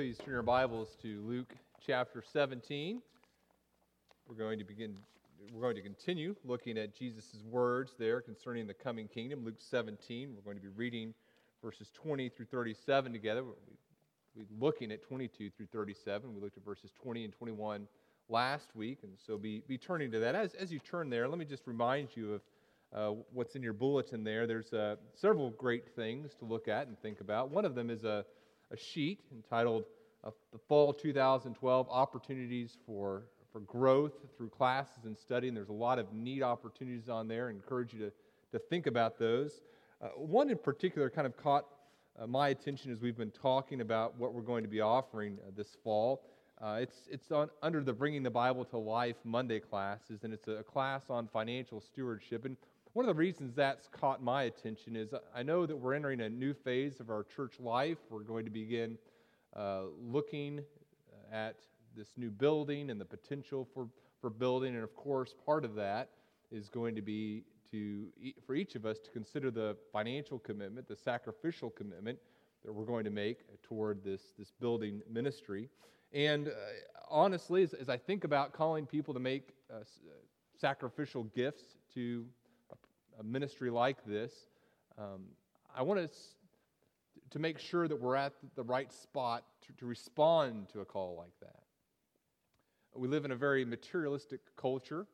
please turn your Bibles to Luke chapter 17. We're going to begin, we're going to continue looking at Jesus' words there concerning the coming kingdom. Luke 17, we're going to be reading verses 20 through 37 together. We'll be looking at 22 through 37. We looked at verses 20 and 21 last week, and so be, be turning to that. As, as you turn there, let me just remind you of uh, what's in your bulletin there. There's uh, several great things to look at and think about. One of them is a, a sheet entitled uh, The Fall 2012 Opportunities for, for Growth Through Classes and Study. And there's a lot of neat opportunities on there. I encourage you to, to think about those. Uh, one in particular kind of caught uh, my attention as we've been talking about what we're going to be offering uh, this fall. Uh, it's it's on, under the Bringing the Bible to Life Monday classes, and it's a, a class on financial stewardship. And one of the reasons that's caught my attention is I know that we're entering a new phase of our church life. We're going to begin uh, looking uh, at this new building and the potential for, for building. And of course, part of that is going to be to, for each of us to consider the financial commitment, the sacrificial commitment that we're going to make toward this, this building ministry. And uh, honestly, as, as, I think about calling people to make uh, sacrificial gifts to a ministry like this, um, I want us to make sure that we're at the right spot to, to respond to a call like that. We live in a very materialistic culture,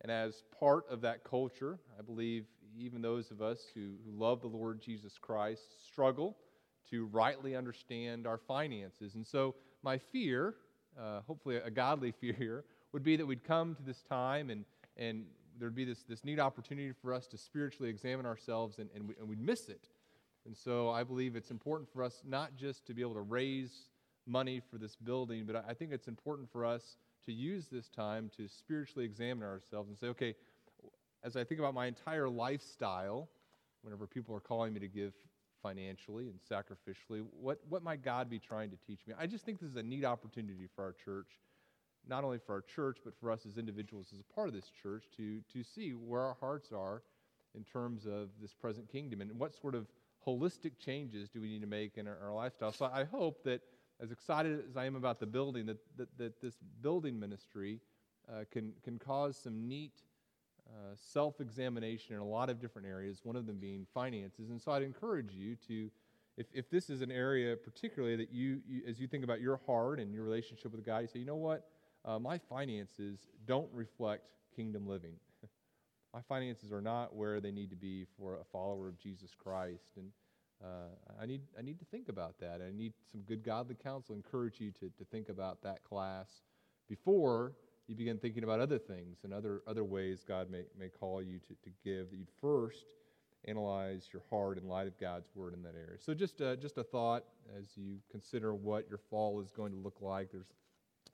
and as part of that culture, I believe even those of us who, who love the Lord Jesus Christ struggle to rightly understand our finances. And so, my fear, uh, hopefully a godly fear here, would be that we'd come to this time and, and there'd be this, this neat opportunity for us to spiritually examine ourselves and, and, we, and we'd miss it. And so I believe it's important for us not just to be able to raise money for this building, but I think it's important for us to use this time to spiritually examine ourselves and say, okay, as I think about my entire lifestyle, whenever people are calling me to give financially and sacrificially, what, what might God be trying to teach me? I just think this is a neat opportunity for our church not only for our church, but for us as individuals as a part of this church to, to see where our hearts are in terms of this present kingdom and what sort of holistic changes do we need to make in our, our lifestyle. So I hope that, as excited as I am about the building, that, that, that this building ministry uh, can, can cause some neat uh, self examination in a lot of different areas, one of them being finances. And so I'd encourage you to if, if this is an area particularly that you, you, as you think about your heart and your relationship with God, you say, you know what? Uh, my finances don't reflect kingdom living. my finances are not where they need to be for a follower of Jesus Christ. And uh, I, need, I need to think about that. I need some good godly counsel. I encourage you to, to think about that class before you begin thinking about other things and other, other ways God may, may call you to, to give, that you'd first analyze your heart in light of God's word in that area. So, just, uh, just a thought as you consider what your fall is going to look like. There's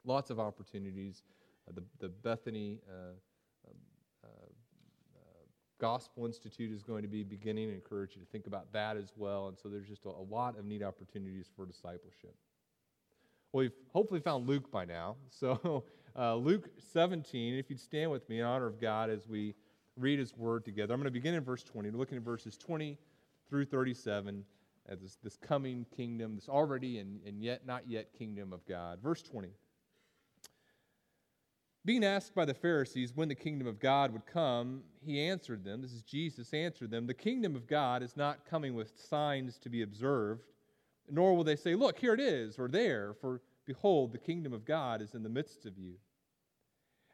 lots of opportunities. Uh, the, the Bethany uh, um, uh, Gospel Institute is going to be beginning. I encourage you to think about that as well. And so there's just a, a lot of neat opportunities for discipleship. Well, we've hopefully found Luke by now. So, uh, Luke 17, if you'd stand with me in honor of God as we read his word together. I'm going to begin in verse 20, looking at verses 20 through 37 as this, this coming kingdom, this already and, and yet not yet kingdom of God. Verse 20. Being asked by the Pharisees when the kingdom of God would come, he answered them, this is Jesus answered them, the kingdom of God is not coming with signs to be observed, nor will they say, Look, here it is, or there, for behold, the kingdom of God is in the midst of you.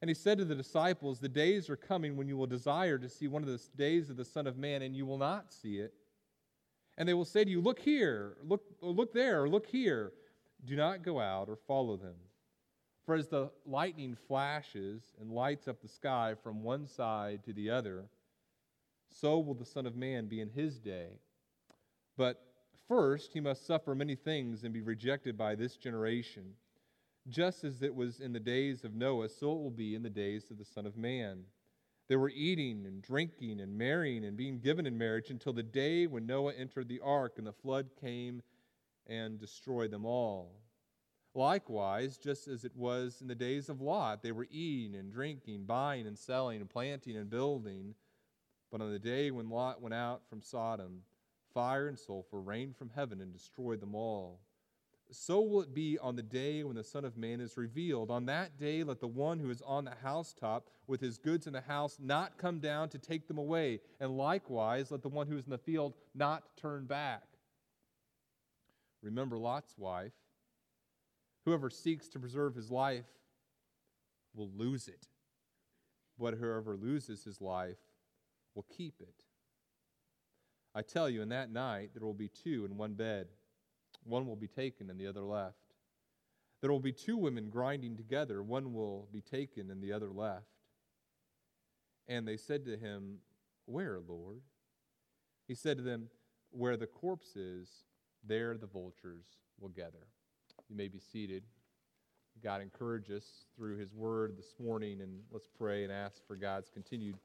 And he said to the disciples, The days are coming when you will desire to see one of the days of the Son of Man, and you will not see it. And they will say to you, Look here, look, look there, or look here. Do not go out or follow them. For as the lightning flashes and lights up the sky from one side to the other, so will the Son of Man be in his day. But first he must suffer many things and be rejected by this generation. Just as it was in the days of Noah, so it will be in the days of the Son of Man. They were eating and drinking and marrying and being given in marriage until the day when Noah entered the ark and the flood came and destroyed them all. Likewise, just as it was in the days of Lot, they were eating and drinking, buying and selling, and planting and building. But on the day when Lot went out from Sodom, fire and sulfur rained from heaven and destroyed them all. so will it be on the day when the Son of Man is revealed. On that day, let the one who is on the housetop with his goods in the house not come down to take them away. And likewise, let the one who is in the field not turn back. Remember Lot's wife. Whoever seeks to preserve his life will lose it, but whoever loses his life will keep it. I tell you, in that night there will be two in one bed. One will be taken and the other left. There will be two women grinding together. One will be taken and the other left. And they said to him, Where, Lord? He said to them, Where the corpse is, there the vultures will gather. You may be seated. God encourage us through his word this morning, and let's pray and ask for God's continued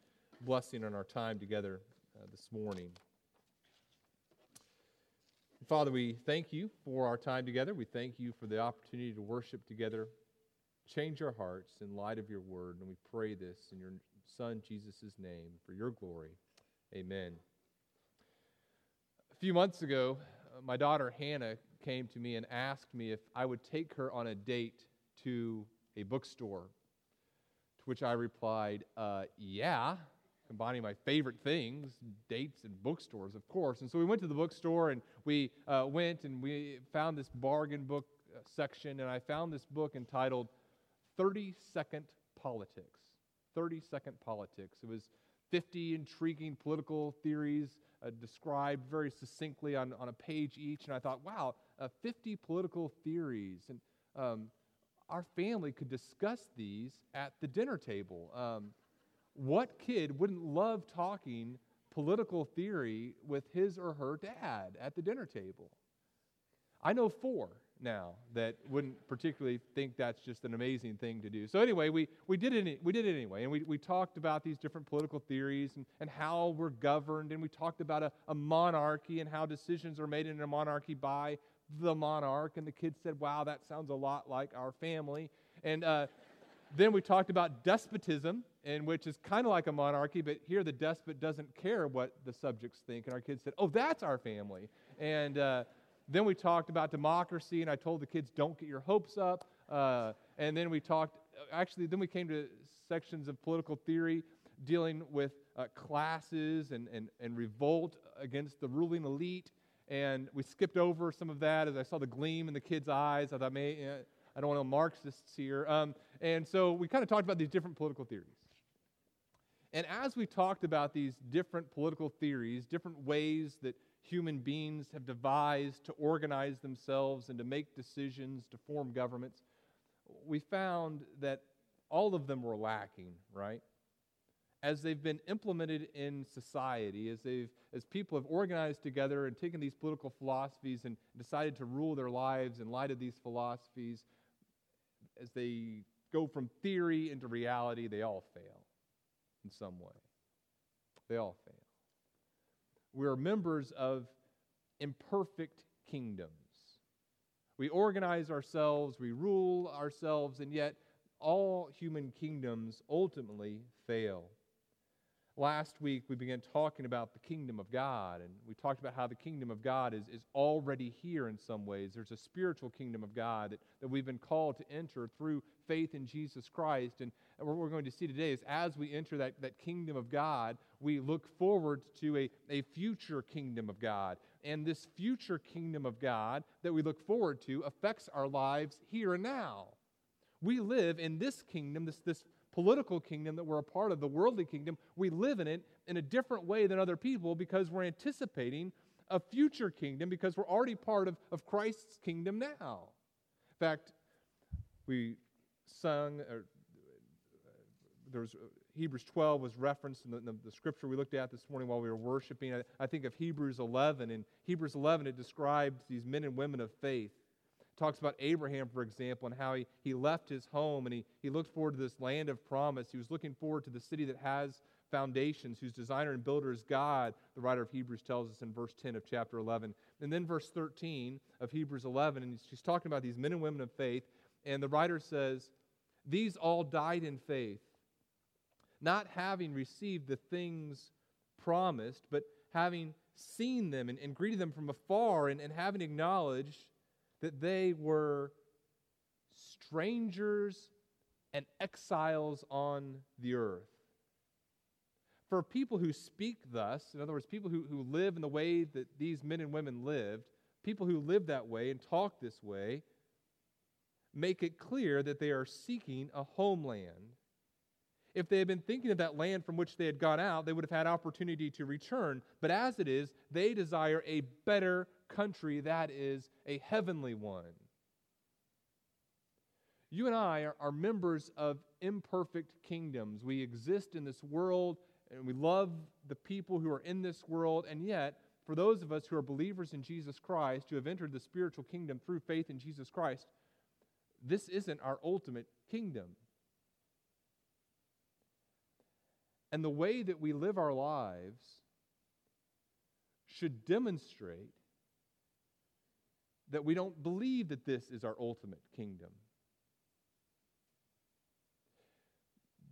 blessing on our time together uh, this morning. Father, we thank you for our time together. We thank you for the opportunity to worship together. Change our hearts in light of your word, and we pray this in your Son, Jesus' name, for your glory. Amen. A few months ago, my daughter Hannah came to me and asked me if I would take her on a date to a bookstore. To which I replied, uh, Yeah combining my favorite things, dates and bookstores, of course. And so we went to the bookstore and we uh, went and we found this bargain book uh, section, and I found this book entitled 30 Second Politics. 30 Second Politics. It was 50 intriguing political theories uh, described very succinctly on, on a page each, and I thought, wow, uh, 50 political theories. And um, our family could discuss these at the dinner table. Um, what kid wouldn't love talking political theory with his or her dad at the dinner table? I know four now that wouldn't particularly think that's just an amazing thing to do. So anyway, we, we, did, it, we did it anyway, and we, we talked about these different political theories and, and how we're governed, and we talked about a, a monarchy and how decisions are made in a monarchy by the monarch, and the kids said, wow, that sounds a lot like our family. And uh, then we talked about despotism, and which is kind of like a monarchy, but here the despot doesn't care what the subjects think. And our kids said, Oh, that's our family. And uh, then we talked about democracy, and I told the kids, Don't get your hopes up. Uh, and then we talked, actually, then we came to sections of political theory dealing with uh, classes and, and, and revolt against the ruling elite. And we skipped over some of that as I saw the gleam in the kids' eyes. I thought, may, I don't want to Marxists here. Um, and so we kind of talked about these different political theories. And as we talked about these different political theories, different ways that human beings have devised to organize themselves and to make decisions, to form governments, we found that all of them were lacking, right? As they've been implemented in society, as, they've, as people have organized together and taken these political philosophies and decided to rule their lives in light of these philosophies, as they go from theory into reality, they all fail in some way. They all fail. We are members of imperfect kingdoms. We organize ourselves, we rule ourselves, and yet all human kingdoms ultimately fail. Last week, we began talking about the kingdom of God, and we talked about how the kingdom of God is, is already here in some ways. There's a spiritual kingdom of God that, that we've been called to enter through faith in Jesus Christ. And what we're going to see today is as we enter that, that kingdom of God, we look forward to a, a future kingdom of God. And this future kingdom of God that we look forward to affects our lives here and now. We live in this kingdom, this, this political kingdom that we're a part of, the worldly kingdom, we live in it in a different way than other people because we're anticipating a future kingdom because we're already part of, of Christ's kingdom now. In fact, we sung, or uh, there was uh, Hebrews 12 was referenced in the, the, scripture we looked at this morning while we were worshiping. I, I think of Hebrews 11. In Hebrews 11, it describes these men and women of faith talks about Abraham, for example, and how he, he left his home and he, he looked forward to this land of promise. He was looking forward to the city that has foundations, whose designer and builder is God, the writer of Hebrews tells us in verse 10 of chapter 11. And then verse 13 of Hebrews 11, and she's talking about these men and women of faith, and the writer says, These all died in faith, not having received the things promised, but having seen them and, and greeted them from afar, and, and having acknowledged that they were strangers and exiles on the earth. For people who speak thus, in other words, people who, who live in the way that these men and women lived, people who live that way and talk this way, make it clear that they are seeking a homeland. If they had been thinking of that land from which they had gone out, they would have had opportunity to return. But as it is, they desire a better country, that is, a heavenly one. You and I are, are members of imperfect kingdoms. We exist in this world and we love the people who are in this world, and yet, for those of us who are believers in Jesus Christ, who have entered the spiritual kingdom through faith in Jesus Christ, this isn't our ultimate kingdom. And the way that we live our lives should demonstrate that we don't believe that this is our ultimate kingdom.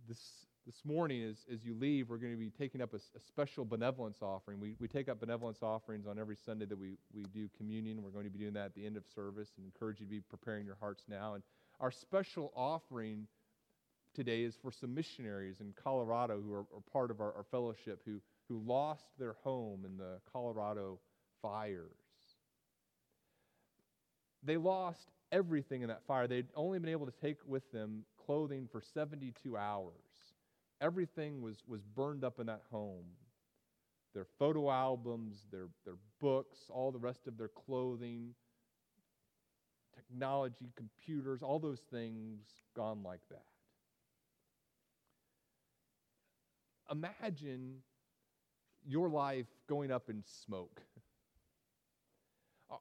This this morning, as, as you leave, we're going to be taking up a, a, special benevolence offering. We, we take up benevolence offerings on every Sunday that we, we do communion. We're going to be doing that at the end of service and encourage you to be preparing your hearts now. And our special offering today is for some missionaries in Colorado who are, are part of our, our fellowship who, who lost their home in the Colorado fires. They lost everything in that fire. They'd only been able to take with them clothing for 72 hours. Everything was, was burned up in that home their photo albums, their, their books, all the rest of their clothing, technology, computers, all those things gone like that. Imagine your life going up in smoke.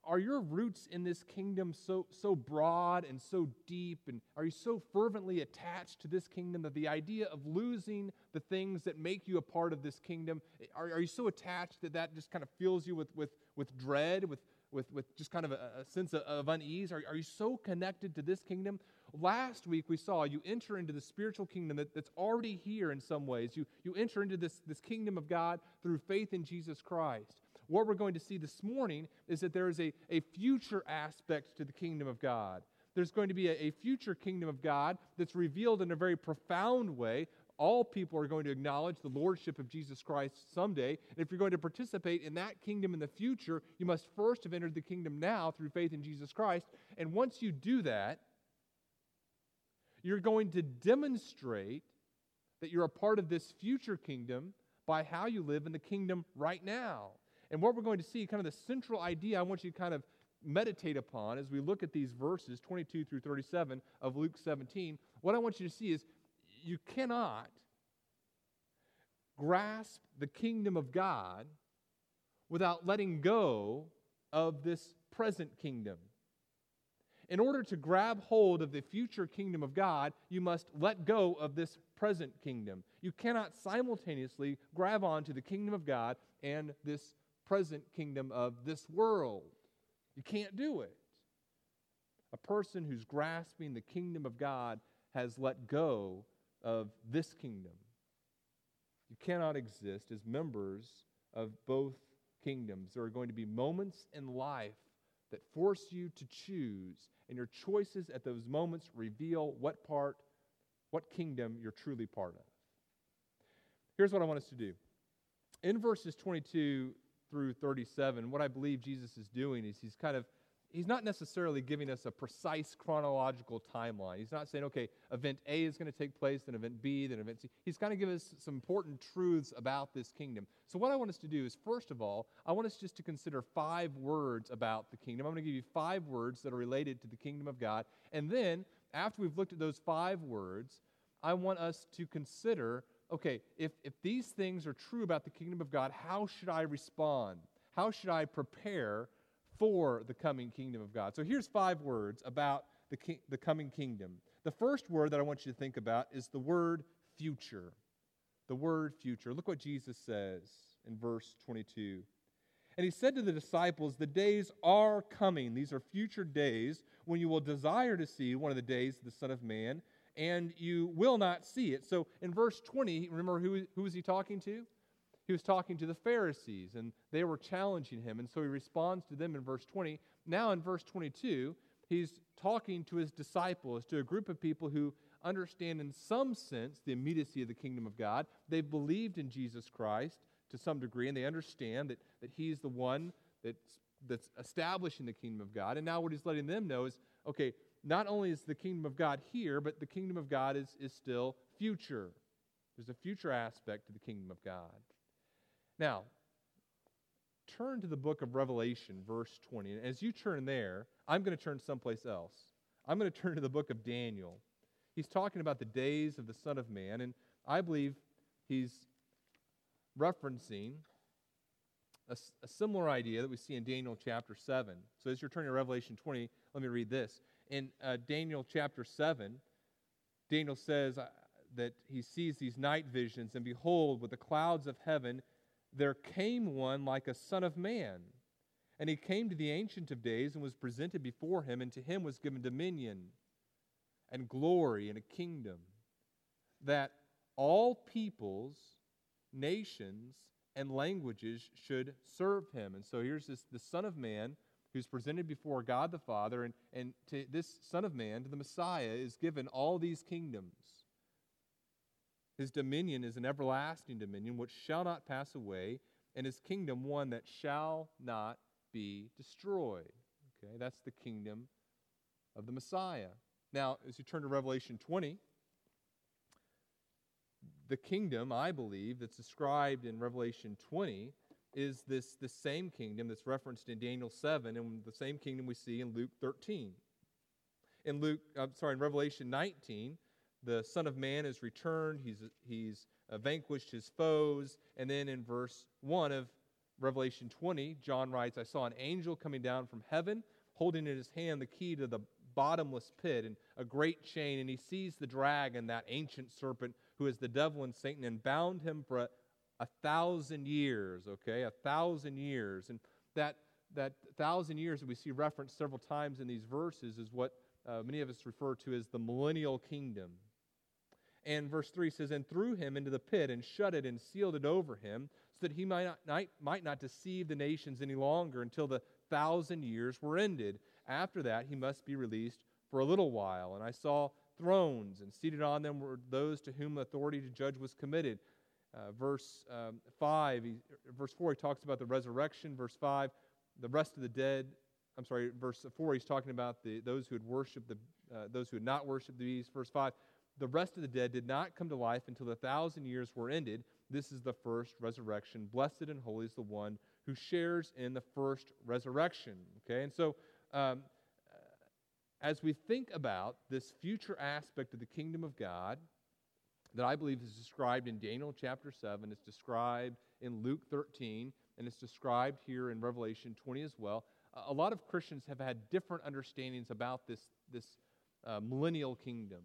Are your roots in this kingdom so, so broad and so deep? And are you so fervently attached to this kingdom that the idea of losing the things that make you a part of this kingdom, are, are you so attached that that just kind of fills you with, with, with dread, with, with, with just kind of a, a sense of, of unease? Are, are you so connected to this kingdom? Last week we saw you enter into the spiritual kingdom that, that's already here in some ways. You, you enter into this, this kingdom of God through faith in Jesus Christ what we're going to see this morning is that there is a, a future aspect to the kingdom of God. There's going to be a, a future kingdom of God that's revealed in a very profound way. All people are going to acknowledge the lordship of Jesus Christ someday. And if you're going to participate in that kingdom in the future, you must first have entered the kingdom now through faith in Jesus Christ. And once you do that, you're going to demonstrate that you're a part of this future kingdom by how you live in the kingdom right now. And what we're going to see, kind of the central idea I want you to kind of meditate upon as we look at these verses 22 through 37 of Luke 17, what I want you to see is you cannot grasp the kingdom of God without letting go of this present kingdom. In order to grab hold of the future kingdom of God, you must let go of this present kingdom. You cannot simultaneously grab onto the kingdom of God and this present kingdom of this world. You can't do it. A person who's grasping the kingdom of God has let go of this kingdom. You cannot exist as members of both kingdoms. There are going to be moments in life that force you to choose, and your choices at those moments reveal what part, what kingdom you're truly part of. Here's what I want us to do. In verses 22 through 37, what I believe Jesus is doing is he's kind of he's not necessarily giving us a precise chronological timeline. He's not saying, okay, event A is going to take place, then event B, then event C. He's kind of giving us some important truths about this kingdom. So, what I want us to do is, first of all, I want us just to consider five words about the kingdom. I'm going to give you five words that are related to the kingdom of God. And then, after we've looked at those five words, I want us to consider okay, if, if these things are true about the kingdom of God, how should I respond? How should I prepare for the coming kingdom of God? So here's five words about the, ki- the coming kingdom. The first word that I want you to think about is the word future. The word future. Look what Jesus says in verse 22. And he said to the disciples, The days are coming. These are future days when you will desire to see one of the days of the Son of Man and you will not see it. So in verse 20, remember who, who is he talking to? He was talking to the Pharisees, and they were challenging him. And so he responds to them in verse 20. Now, in verse 22, he's talking to his disciples, to a group of people who understand, in some sense, the immediacy of the kingdom of God. They've believed in Jesus Christ to some degree, and they understand that, that he's the one that's, that's establishing the kingdom of God. And now, what he's letting them know is okay, not only is the kingdom of God here, but the kingdom of God is, is still future. There's a future aspect to the kingdom of God. Now, turn to the book of Revelation, verse 20. And as you turn there, I'm going to turn someplace else. I'm going to turn to the book of Daniel. He's talking about the days of the Son of Man, and I believe he's referencing a, a similar idea that we see in Daniel chapter 7. So as you're turning to Revelation 20, let me read this. In uh, Daniel chapter 7, Daniel says uh, that he sees these night visions, and behold, with the clouds of heaven, there came one like a son of man. And he came to the Ancient of Days and was presented before him, and to him was given dominion and glory and a kingdom, that all peoples, nations, and languages should serve him. And so here's this the Son of Man who's presented before God the Father, and, and to this Son of Man, to the Messiah, is given all these kingdoms. His dominion is an everlasting dominion which shall not pass away, and his kingdom one that shall not be destroyed. Okay, that's the kingdom of the Messiah. Now, as you turn to Revelation 20, the kingdom, I believe, that's described in Revelation 20 is this the same kingdom that's referenced in Daniel 7 and the same kingdom we see in Luke 13. In Luke, I'm sorry, in Revelation 19, the Son of Man is returned. He's, he's vanquished his foes. And then in verse 1 of Revelation 20, John writes, I saw an angel coming down from heaven, holding in his hand the key to the bottomless pit and a great chain. And he sees the dragon, that ancient serpent, who is the devil and Satan, and bound him for a, a thousand years, okay? A thousand years. And that, that thousand years that we see referenced several times in these verses is what uh, many of us refer to as the millennial kingdom. And verse 3 says, And threw him into the pit and shut it and sealed it over him, so that he might not, might not deceive the nations any longer until the thousand years were ended. After that, he must be released for a little while. And I saw thrones, and seated on them were those to whom authority to judge was committed. Uh, verse um, 5, he, verse 4, he talks about the resurrection. Verse 5, the rest of the dead. I'm sorry, verse 4, he's talking about the, those who had worshiped the, uh, those who had not worshiped the beast. Verse 5, the rest of the dead did not come to life until the thousand years were ended. This is the first resurrection. Blessed and holy is the one who shares in the first resurrection. Okay, and so um, as we think about this future aspect of the kingdom of God, that I believe is described in Daniel chapter 7, it's described in Luke 13, and it's described here in Revelation 20 as well. A lot of Christians have had different understandings about this, this uh, millennial kingdom.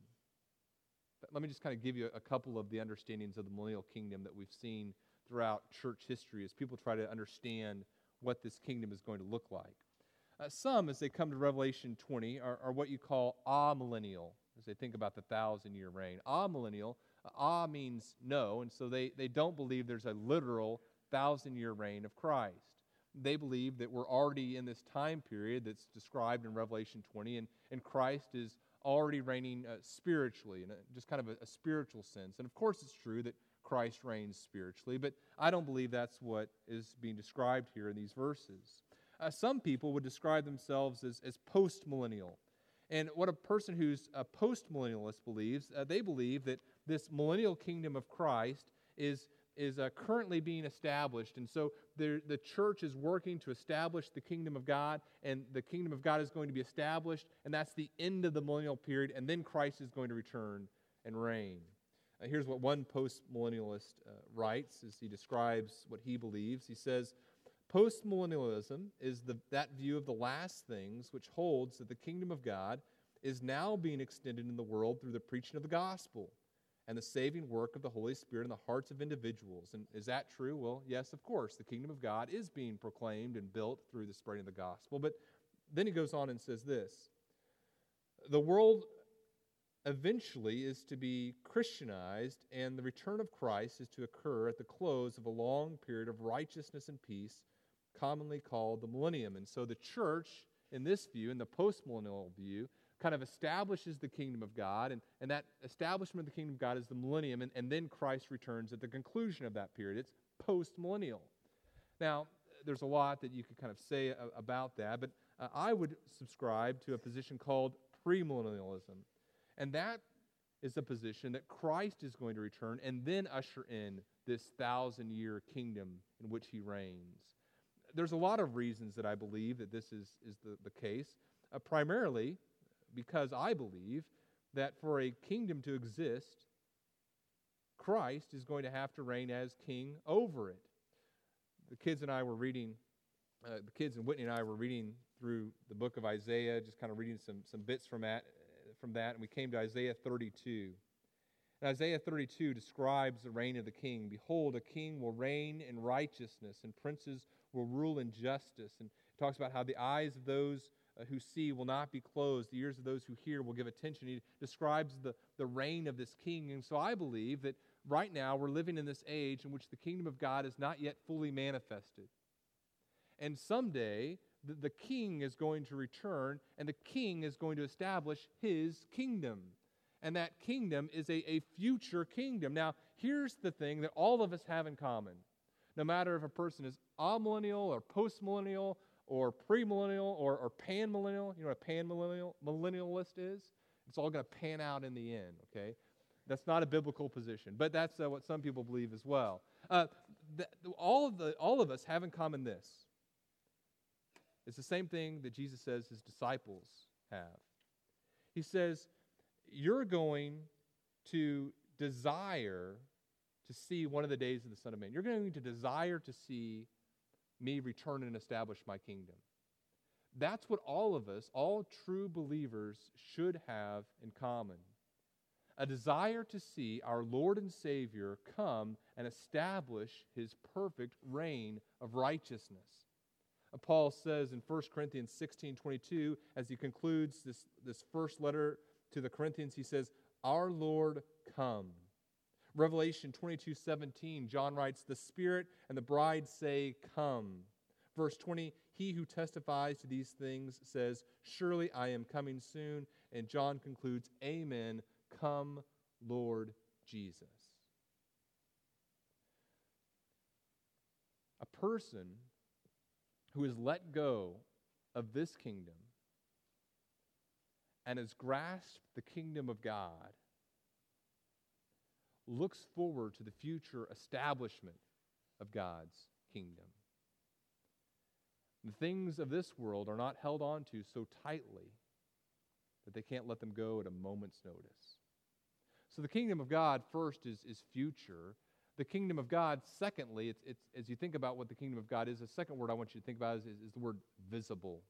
Let me just kind of give you a couple of the understandings of the millennial kingdom that we've seen throughout church history as people try to understand what this kingdom is going to look like. Uh, some, as they come to Revelation 20, are, are what you call amillennial, as they think about the thousand year reign. Amillennial, uh, ah means no, and so they, they don't believe there's a literal thousand year reign of Christ. They believe that we're already in this time period that's described in Revelation 20, and, and Christ is already reigning uh, spiritually, in a, just kind of a, a spiritual sense. And of course, it's true that Christ reigns spiritually, but I don't believe that's what is being described here in these verses. Uh, some people would describe themselves as, as postmillennial. And what a person who's a postmillennialist believes, uh, they believe that this millennial kingdom of Christ is is uh, currently being established. And so the, the church is working to establish the kingdom of God, and the kingdom of God is going to be established, and that's the end of the millennial period, and then Christ is going to return and reign. Uh, here's what one postmillennialist uh, writes as he describes what he believes. He says, Postmillennialism is the, that view of the last things which holds that the kingdom of God is now being extended in the world through the preaching of the gospel and the saving work of the Holy Spirit in the hearts of individuals. And is that true? Well, yes, of course. The kingdom of God is being proclaimed and built through the spreading of the gospel. But then he goes on and says this The world eventually is to be Christianized, and the return of Christ is to occur at the close of a long period of righteousness and peace, commonly called the millennium. And so the church, in this view, in the postmillennial view, kind of establishes the kingdom of God, and, and that establishment of the kingdom of God is the millennium, and, and then Christ returns at the conclusion of that period. It's postmillennial. Now, there's a lot that you could kind of say about that, but uh, I would subscribe to a position called premillennialism. And that is a position that Christ is going to return and then usher in this thousand year kingdom in which he reigns. There's a lot of reasons that I believe that this is, is the, the case. Uh, primarily because I believe that for a kingdom to exist, Christ is going to have to reign as king over it. The kids and I were reading, uh, the kids and Whitney and I were reading through the book of Isaiah, just kind of reading some, some bits from that, from that, and we came to Isaiah 32. And Isaiah 32 describes the reign of the king. Behold, a king will reign in righteousness, and princes will rule in justice. And it talks about how the eyes of those Uh, who see will not be closed, the ears of those who hear will give attention. He describes the, the reign of this king. And so I believe that right now we're living in this age in which the kingdom of God is not yet fully manifested. And someday, the, the king is going to return, and the king is going to establish his kingdom. And that kingdom is a, a future kingdom. Now, here's the thing that all of us have in common. No matter if a person is amillennial or postmillennial or premillennial or, or panmillennial, you know what a panmillennial millennialist is? It's all going to pan out in the end, okay? That's not a biblical position, but that's uh, what some people believe as well. Uh, th- all, of the, all of us have in common this it's the same thing that Jesus says his disciples have. He says, You're going to desire to see one of the days of the Son of Man. You're going to desire to see me return and establish my kingdom. That's what all of us, all true believers, should have in common a desire to see our Lord and Savior come and establish his perfect reign of righteousness. Uh, Paul says in 1 Corinthians 16 22, as he concludes this, this first letter to the Corinthians, he says, Our Lord come. Revelation 22 17, John writes, The Spirit and the bride say, Come. Verse 20, He who testifies to these things says, Surely I am coming soon. And John concludes, Amen. Come, Lord Jesus. A person who has let go of this kingdom and has grasped the kingdom of God looks forward to the future establishment of God's kingdom. The things of this world are not held on to so tightly that they can't let them go at a moment's notice. So the kingdom of God, first, is, is future. The kingdom of God, secondly, it's, it's, as you think about what the kingdom of God is, the second word I want you to think about is, is, is the word visible.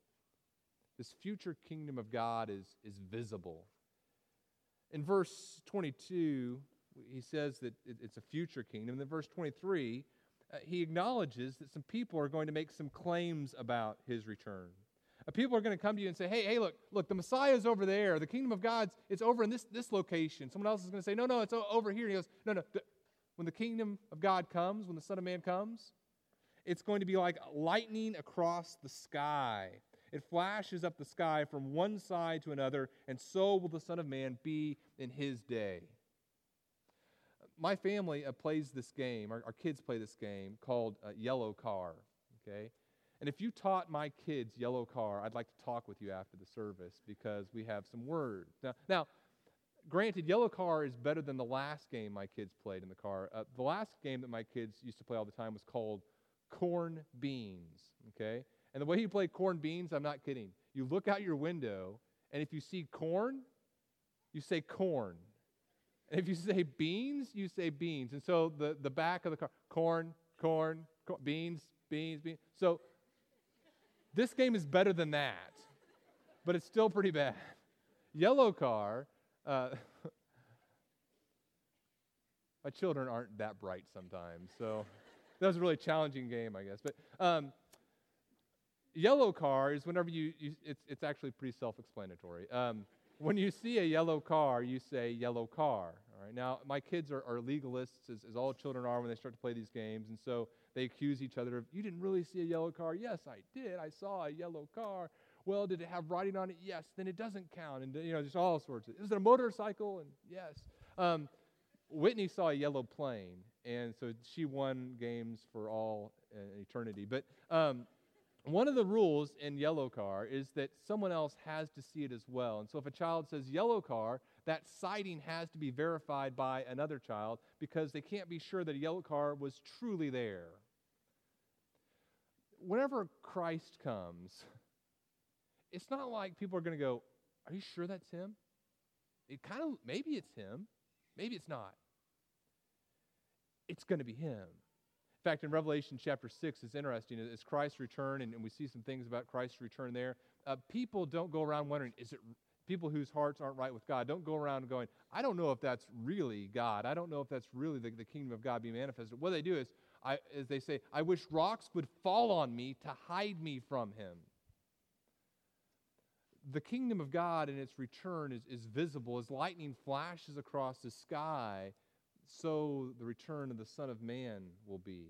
This future kingdom of God is, is visible. In verse 22, he says that it's a future kingdom. And then verse 23, uh, he acknowledges that some people are going to make some claims about his return. Uh, people are going to come to you and say, hey, hey, look, look, the Messiah is over there. The kingdom of God's, it's over in this, this location. Someone else is going to say, no, no, it's over here. And he goes, no, no. The, when the kingdom of God comes, when the Son of Man comes, it's going to be like lightning across the sky. It flashes up the sky from one side to another, and so will the Son of Man be in his day my family uh, plays this game, our, our, kids play this game called uh, Yellow Car, okay? And if you taught my kids Yellow Car, I'd like to talk with you after the service because we have some words. Now, now granted, Yellow Car is better than the last game my kids played in the car. Uh, the last game that my kids used to play all the time was called Corn Beans, okay? And the way you play corn beans, I'm not kidding. You look out your window, and if you see corn, you say corn. And if you say beans, you say beans. And so the, the back of the car, corn, corn, beans, beans, beans. So this game is better than that, but it's still pretty bad. Yellow car, uh, my children aren't that bright sometimes, so that was a really challenging game, I guess. But um, yellow car is whenever you, you it's, it's actually pretty self explanatory. Um, when you see a yellow car, you say yellow car. All right. Now, my kids are, are legalists, as, as all children are when they start to play these games, and so they accuse each other of, you didn't really see a yellow car. Yes, I did. I saw a yellow car. Well, did it have writing on it? Yes. Then it doesn't count. And, you know, just all sorts of. Is it a motorcycle? And yes. Um, Whitney saw a yellow plane, and so she won games for all uh, eternity. But um, one of the rules in yellow car is that someone else has to see it as well. And so if a child says yellow car, that sighting has to be verified by another child because they can't be sure that a yellow car was truly there. Whenever Christ comes, it's not like people are going to go, Are you sure that's him? It kind of, maybe it's him, maybe it's not. It's going to be him. In fact, in Revelation chapter 6, it's interesting. As Christ's return, and, and we see some things about Christ's return there, uh, people don't go around wondering, is it people whose hearts aren't right with God don't go around going, I don't know if that's really God. I don't know if that's really the, the kingdom of God being manifested. What they do is, I, they say, I wish rocks would fall on me to hide me from him the kingdom of God in its return is, is visible. As lightning flashes across the sky, so the return of the Son of Man will be.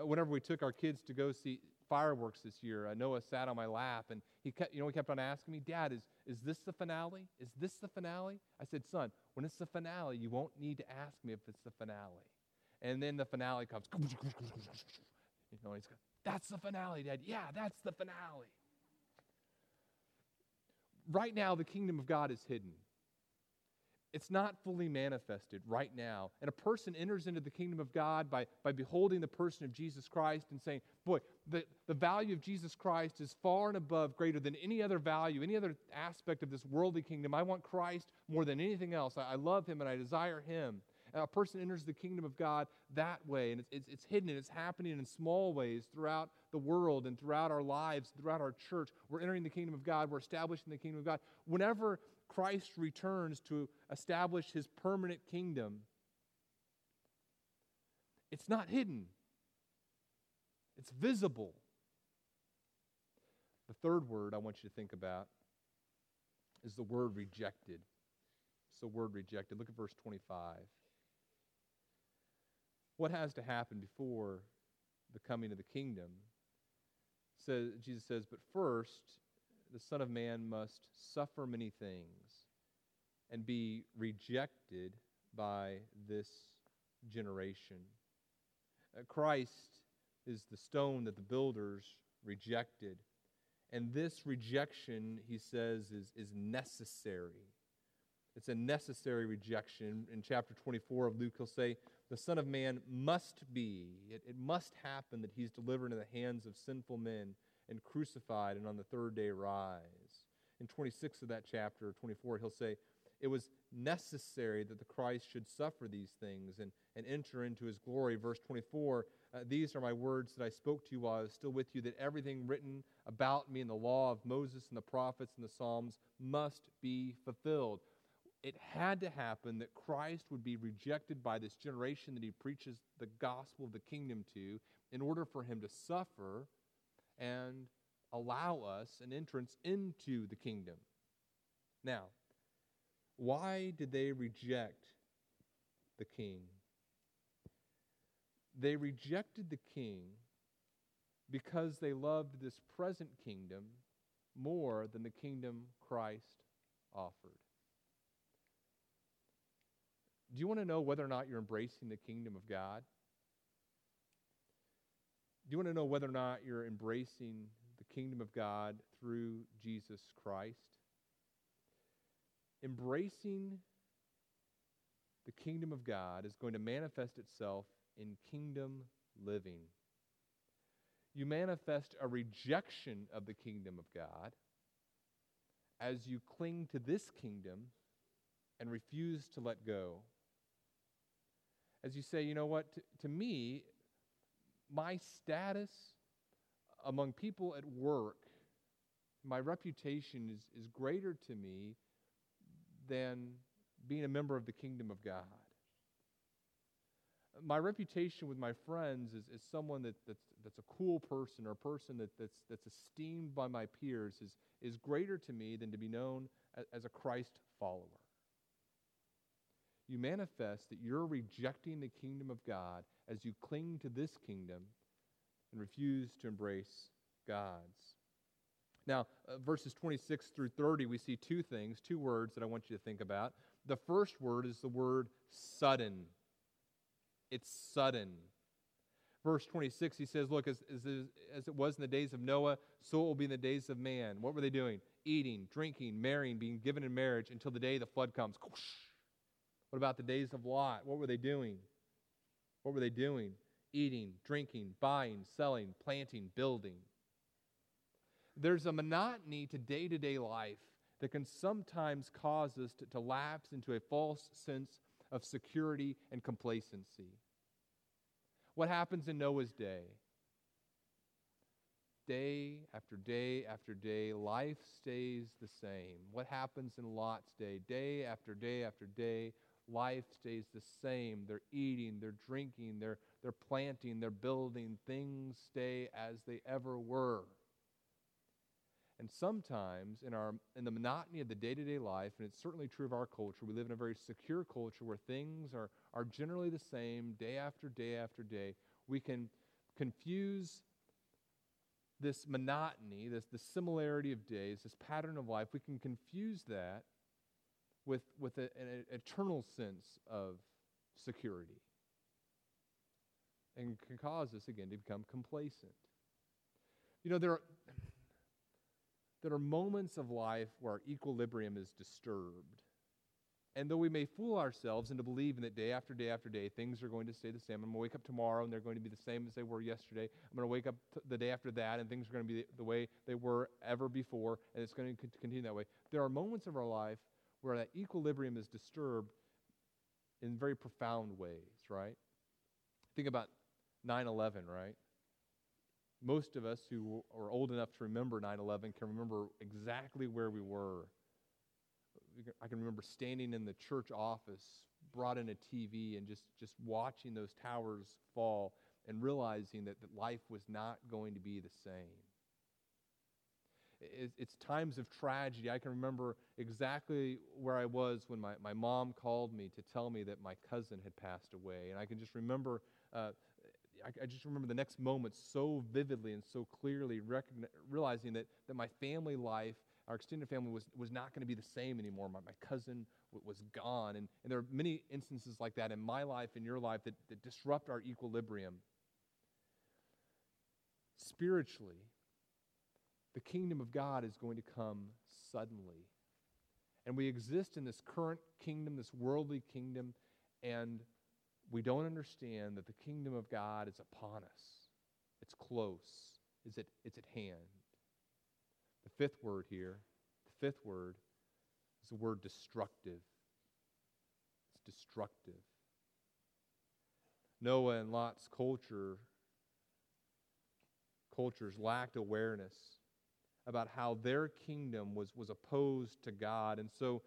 Uh, whenever we took our kids to go see fireworks this year, uh, Noah sat on my lap and he kept, you know, he kept on asking me, Dad, is, is this the finale? Is this the finale? I said, Son, when it's the finale, you won't need to ask me if it's the finale. And then the finale comes. You know, he's that's the finale, Dad. Yeah, that's the finale right now, the kingdom of God is hidden. It's not fully manifested right now. And a person enters into the kingdom of God by, by beholding the person of Jesus Christ and saying, Boy, the, the value of Jesus Christ is far and above greater than any other value, any other aspect of this worldly kingdom. I want Christ more than anything else. I, I love him and I desire him. A person enters the kingdom of God that way, and it's, it's, it's hidden and it's happening in small ways throughout the world and throughout our lives, throughout our church. We're entering the kingdom of God, we're establishing the kingdom of God. Whenever Christ returns to establish his permanent kingdom, it's not hidden, it's visible. The third word I want you to think about is the word rejected. It's the word rejected. Look at verse 25 what has to happen before the coming of the kingdom. So Jesus says, But first, the Son of Man must suffer many things and be rejected by this generation. Uh, Christ is the stone that the builders rejected. And this rejection, he says, is, is necessary. It's a necessary rejection. In chapter 24 of Luke, he'll say, the Son of Man must be, it, it must happen that he's delivered into the hands of sinful men and crucified and on the third day rise. In 26 of that chapter, 24, he'll say, It was necessary that the Christ should suffer these things and, and enter into his glory. Verse 24, uh, These are my words that I spoke to you while I was still with you, that everything written about me in the law of Moses and the prophets and the Psalms must be fulfilled it had to happen that Christ would be rejected by this generation that he preaches the gospel of the kingdom to in order for him to suffer and allow us an entrance into the kingdom. Now, why did they reject the king? They rejected the king because they loved this present kingdom more than the kingdom Christ offered. Do you want to know whether or not you're embracing the kingdom of God? Do you want to know whether or not you're embracing the kingdom of God through Jesus Christ? Embracing the kingdom of God is going to manifest itself in kingdom living. You manifest a rejection of the kingdom of God as you cling to this kingdom and refuse to let go as you say, you know what, to, to me, my status among people at work, my reputation is, is greater to me than being a member of the kingdom of God. My reputation with my friends is, is someone that, that's, that's a cool person or a person that, that's, that's esteemed by my peers is, is greater to me than to be known as a Christ follower. You manifest that you're rejecting the kingdom of God as you cling to this kingdom and refuse to embrace God's. Now, uh, verses 26 through 30, we see two things, two words that I want you to think about. The first word is the word sudden. It's sudden. Verse 26, he says, Look, as, as, as it was in the days of Noah, so it will be in the days of man. What were they doing? Eating, drinking, marrying, being given in marriage until the day the flood comes. What about the days of Lot? What were they doing? What were they doing? Eating, drinking, buying, selling, planting, building. There's a monotony to day to day life that can sometimes cause us to, to lapse into a false sense of security and complacency. What happens in Noah's day? Day after day after day, life stays the same. What happens in Lot's day? Day after day after day, life stays the same. They're eating, they're drinking, they're, they're planting, they're building. Things stay as they ever were. And sometimes in, our, in the monotony of the day to day life, and it's certainly true of our culture, we live in a very secure culture where things are, are generally the same day after day after day. We can confuse this monotony, this the similarity of days, this pattern of life, we can confuse that with, with a, an eternal sense of security. And can cause us, again, to become complacent. You know, there are there are moments of life where our equilibrium is disturbed. And though we may fool ourselves into believing that day after day after day things are going to stay the same, I'm going to wake up tomorrow and they're going to be the same as they were yesterday. I'm going to wake up the day after that and things are going to be the way they were ever before, and it's going to continue that way. There are moments of our life where that equilibrium is disturbed in very profound ways, right? Think about 9 11, right? most of us who are old enough to remember 9 11 can remember exactly where we were. I can remember standing in the church office, brought in a TV, and just, just watching those towers fall and realizing that, that life was not going to be the same. It's times of tragedy. I can remember exactly where I was when my, my mom called me to tell me that my cousin had passed away. And I can just remember uh, I, I, just remember the next moment so vividly and so clearly, realizing that, that my family life, our extended family, was, was not going to be the same anymore. My, my cousin w- was gone. And, and there are many instances like that in my life, in your life, that, that disrupt our equilibrium. Spiritually, the kingdom of God is going to come suddenly. And we exist in this current kingdom, this worldly kingdom, and we don't understand that the kingdom of God is upon us. It's close. Is it, it's at hand. The fifth word here, the fifth word, is the word destructive. It's destructive. Noah and Lot's culture cultures lacked awareness about how their kingdom was, was opposed to God. And so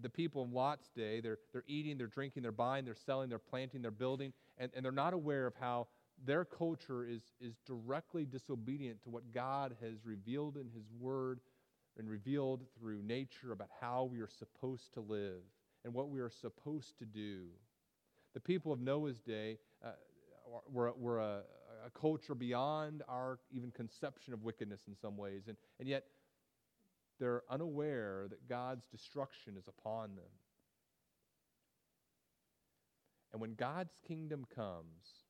the people in Lot's day, they're, they're eating, they're drinking, they're buying, they're selling, they're planting, they're building, and, and they're not aware of how their culture is, is directly disobedient to what God has revealed in His Word and revealed through nature about how we are supposed to live and what we are supposed to do. The people of Noah's day uh, were, were a, a culture beyond our even conception of wickedness in some ways, and, and yet they're unaware that God's destruction is upon them. And when God's kingdom comes,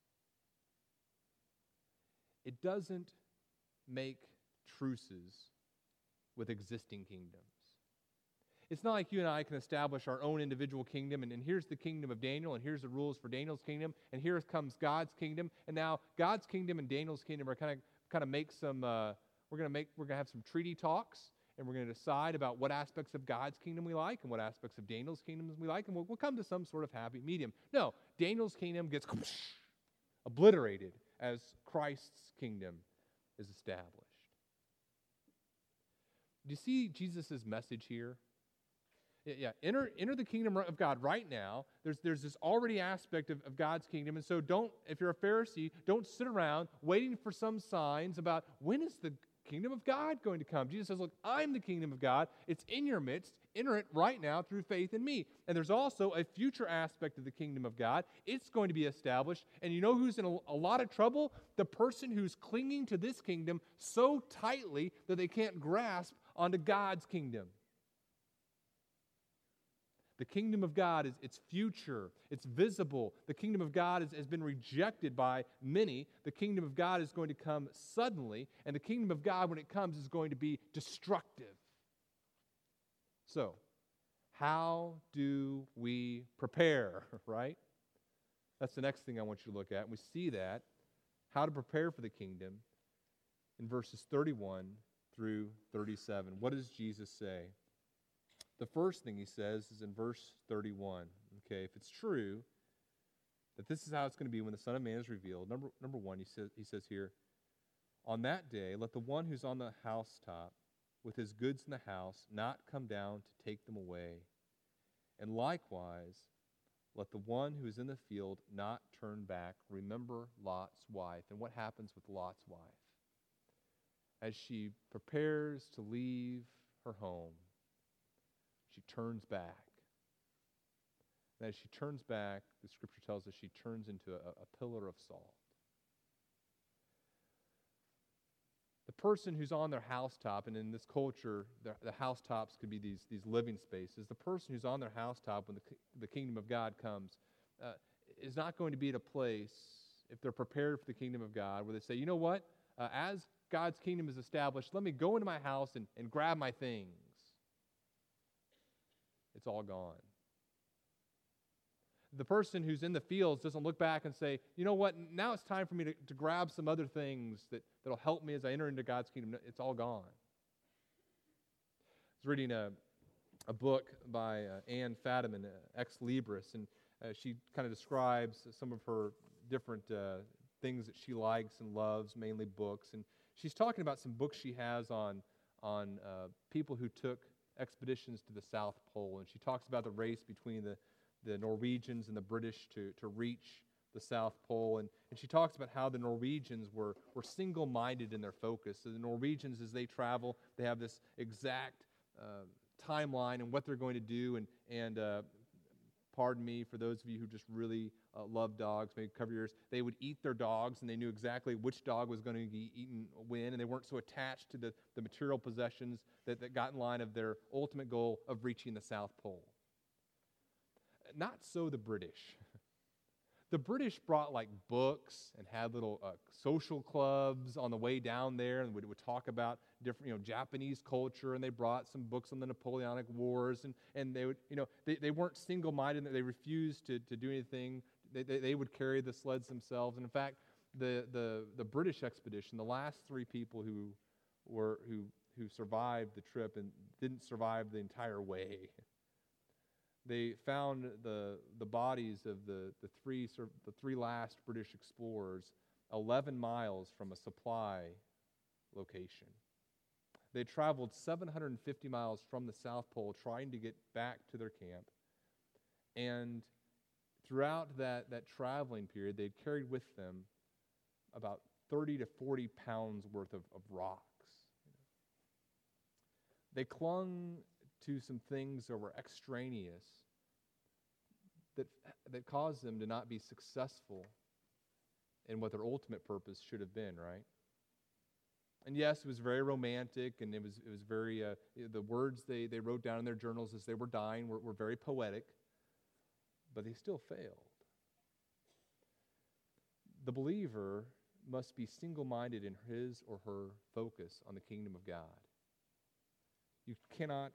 it doesn't make truces with existing kingdoms. It's not like you and I can establish our own individual kingdom, and, and here's the kingdom of Daniel, and here's the rules for Daniel's kingdom, and here comes God's kingdom, and now God's kingdom and Daniel's kingdom are kind of kind of make some. Uh, we're to make we're to have some treaty talks, and we're to decide about what aspects of God's kingdom we like and what aspects of Daniel's kingdom we like, and we'll, we'll come to some sort of happy medium. No, Daniel's kingdom gets obliterated as Christ's kingdom is established. Do you see Jesus' message here? Yeah, enter, enter the kingdom of God right now. There's, there's this already aspect of, of God's kingdom. And so don't, if you're a Pharisee, don't sit around waiting for some signs about when is the kingdom of God going to come? Jesus says, Look, I'm the kingdom of God. It's in your midst. Enter it right now through faith in me. And there's also a future aspect of the kingdom of God. It's going to be established. And you know who's in a, a lot of trouble? The person who's clinging to this kingdom so tightly that they can't grasp onto God's kingdom. The kingdom of God is its future, it's visible. The kingdom of God is, has been rejected by many. The kingdom of God is going to come suddenly, and the kingdom of God, when it comes, is going to be destructive. So, how do we prepare, right? That's the next thing I want you to look at. And we see that, how to prepare for the kingdom, in verses 31 through 37. What does Jesus say? The first thing he says is in verse 31. Okay, if it's true that this is how it's going to be when the Son of Man is revealed, number, number one, he says, he says here, on that day, let the one who's on the housetop with his goods in the house not come down to take them away. And likewise, let the one who is in the field not turn back. Remember Lot's wife. And what happens with Lot's wife? As she prepares to leave her home, she turns back. And as she turns back, the scripture tells us she turns into a, a pillar of salt. The person who's on their housetop, and in this culture, the, the housetops could be these, these living spaces. The person who's on their housetop when the, the kingdom of God comes uh, is not going to be at a place, if they're prepared for the kingdom of God, where they say, you know what? Uh, as God's kingdom is established, let me go into my house and, and grab my things it's all gone. The person who's in the fields doesn't look back and say, you know what, now it's time for me to, to grab some other things that, that'll help me as I enter into God's kingdom. It's all gone. I was reading a, a book by uh, Anne Fadiman, uh, Ex Libris, and uh, she kind of describes some of her different uh, things that she likes and loves, mainly books. And she's talking about some books she has on, on uh, people who took expeditions to the South Pole, and she talks about the race between the, the Norwegians and the British to, to reach the South Pole. And, and she talks about how the Norwegians were, were single minded in their focus. So the Norwegians, as they travel, they have this exact uh, timeline and what they're going to do. And, and uh, pardon me for those of you who just really uh, love dogs, maybe cover your ears. They would eat their dogs, and they knew exactly which dog was going to be eaten when, and they weren't so attached to the, the material possessions that, that got in line of their ultimate goal of reaching the South Pole. Not so the British. The British brought like books and had little uh, social clubs on the way down there, and would, would talk about different, you know, Japanese culture. And they brought some books on the Napoleonic Wars, and, and they would, you know, they, they weren't single-minded. They refused to, to do anything. They, they, they would carry the sleds themselves. And in fact, the, the, the British expedition, the last three people who were who who survived the trip and didn't survive the entire way. They found the, the bodies of the, the, three, the three last British explorers 11 miles from a supply location. They traveled 750 miles from the South Pole trying to get back to their camp. And throughout that, that traveling period, they'd carried with them about 30 to 40 pounds worth of, of rock they clung to some things that were extraneous that, that caused them to not be successful in what their ultimate purpose should have been, right? And yes, it was very romantic, and it was, it was very, uh, the words they, they wrote down in their journals as they were dying were, were very poetic, but they still failed. The believer must be single minded in his or her focus on the kingdom of God. You cannot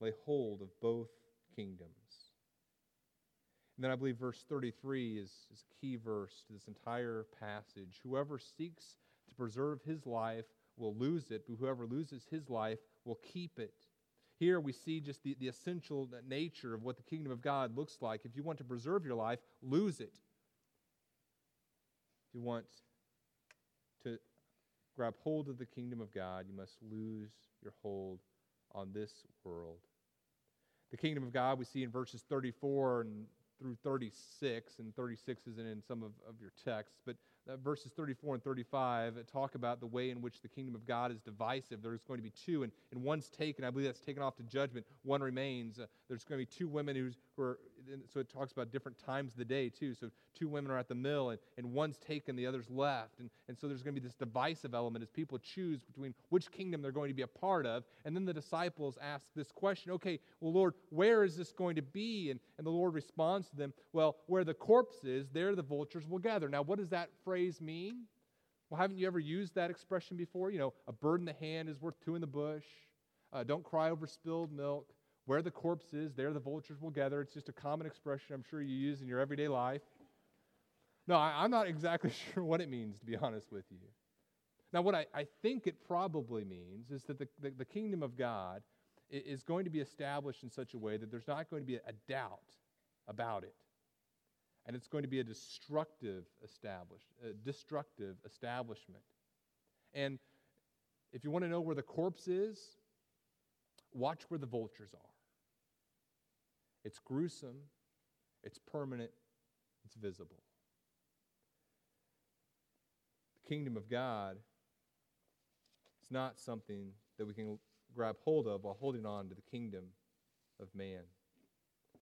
lay hold of both kingdoms. And then I believe verse 33 is, is a key verse to this entire passage. Whoever seeks preserve his life will lose it, but whoever loses his life will keep it. Here we see just the, the essential nature of what the kingdom of God looks like. If you want to preserve your life, lose it. If you want to grab hold of the kingdom of God, you must lose your hold on this world. The kingdom of God we see in verses 34 and through 36, and 36 isn't in some of, of your texts, but verses 34 and 35 talk about the way in which the kingdom of God is divisive. There's going to be two, and, and one's taken. I believe that's taken off to judgment. One remains. Uh, there's going to be two women who's, who are, so it talks about different times of the day, too. So two women are at the mill, and, and one's taken, the other's left. And, and so there's going to be this divisive element as people choose between which kingdom they're going to be a part of. And then the disciples ask this question okay, well, Lord, where is this going to be? And, and the Lord responds to them, well, where the corpse is, there the vultures will gather. Now, what does that phrase mean? Well, haven't you ever used that expression before? You know, a bird in the hand is worth two in the bush. Uh, don't cry over spilled milk. Where the corpse is, there the vultures will gather. It's just a common expression I'm sure you use in your everyday life. No, I, am not exactly sure what it means, to be honest with you. Now, what I, I think it probably means is that the, the, the kingdom of God is going to be established in such a way that there's not going to be a, doubt about it and it's going to be a destructive establish, a destructive establishment. And if you want to know where the corpse is, watch where the vultures are. It's gruesome, it's permanent, it's visible. The kingdom of God is not something that we can grab hold of while holding on to the kingdom of man.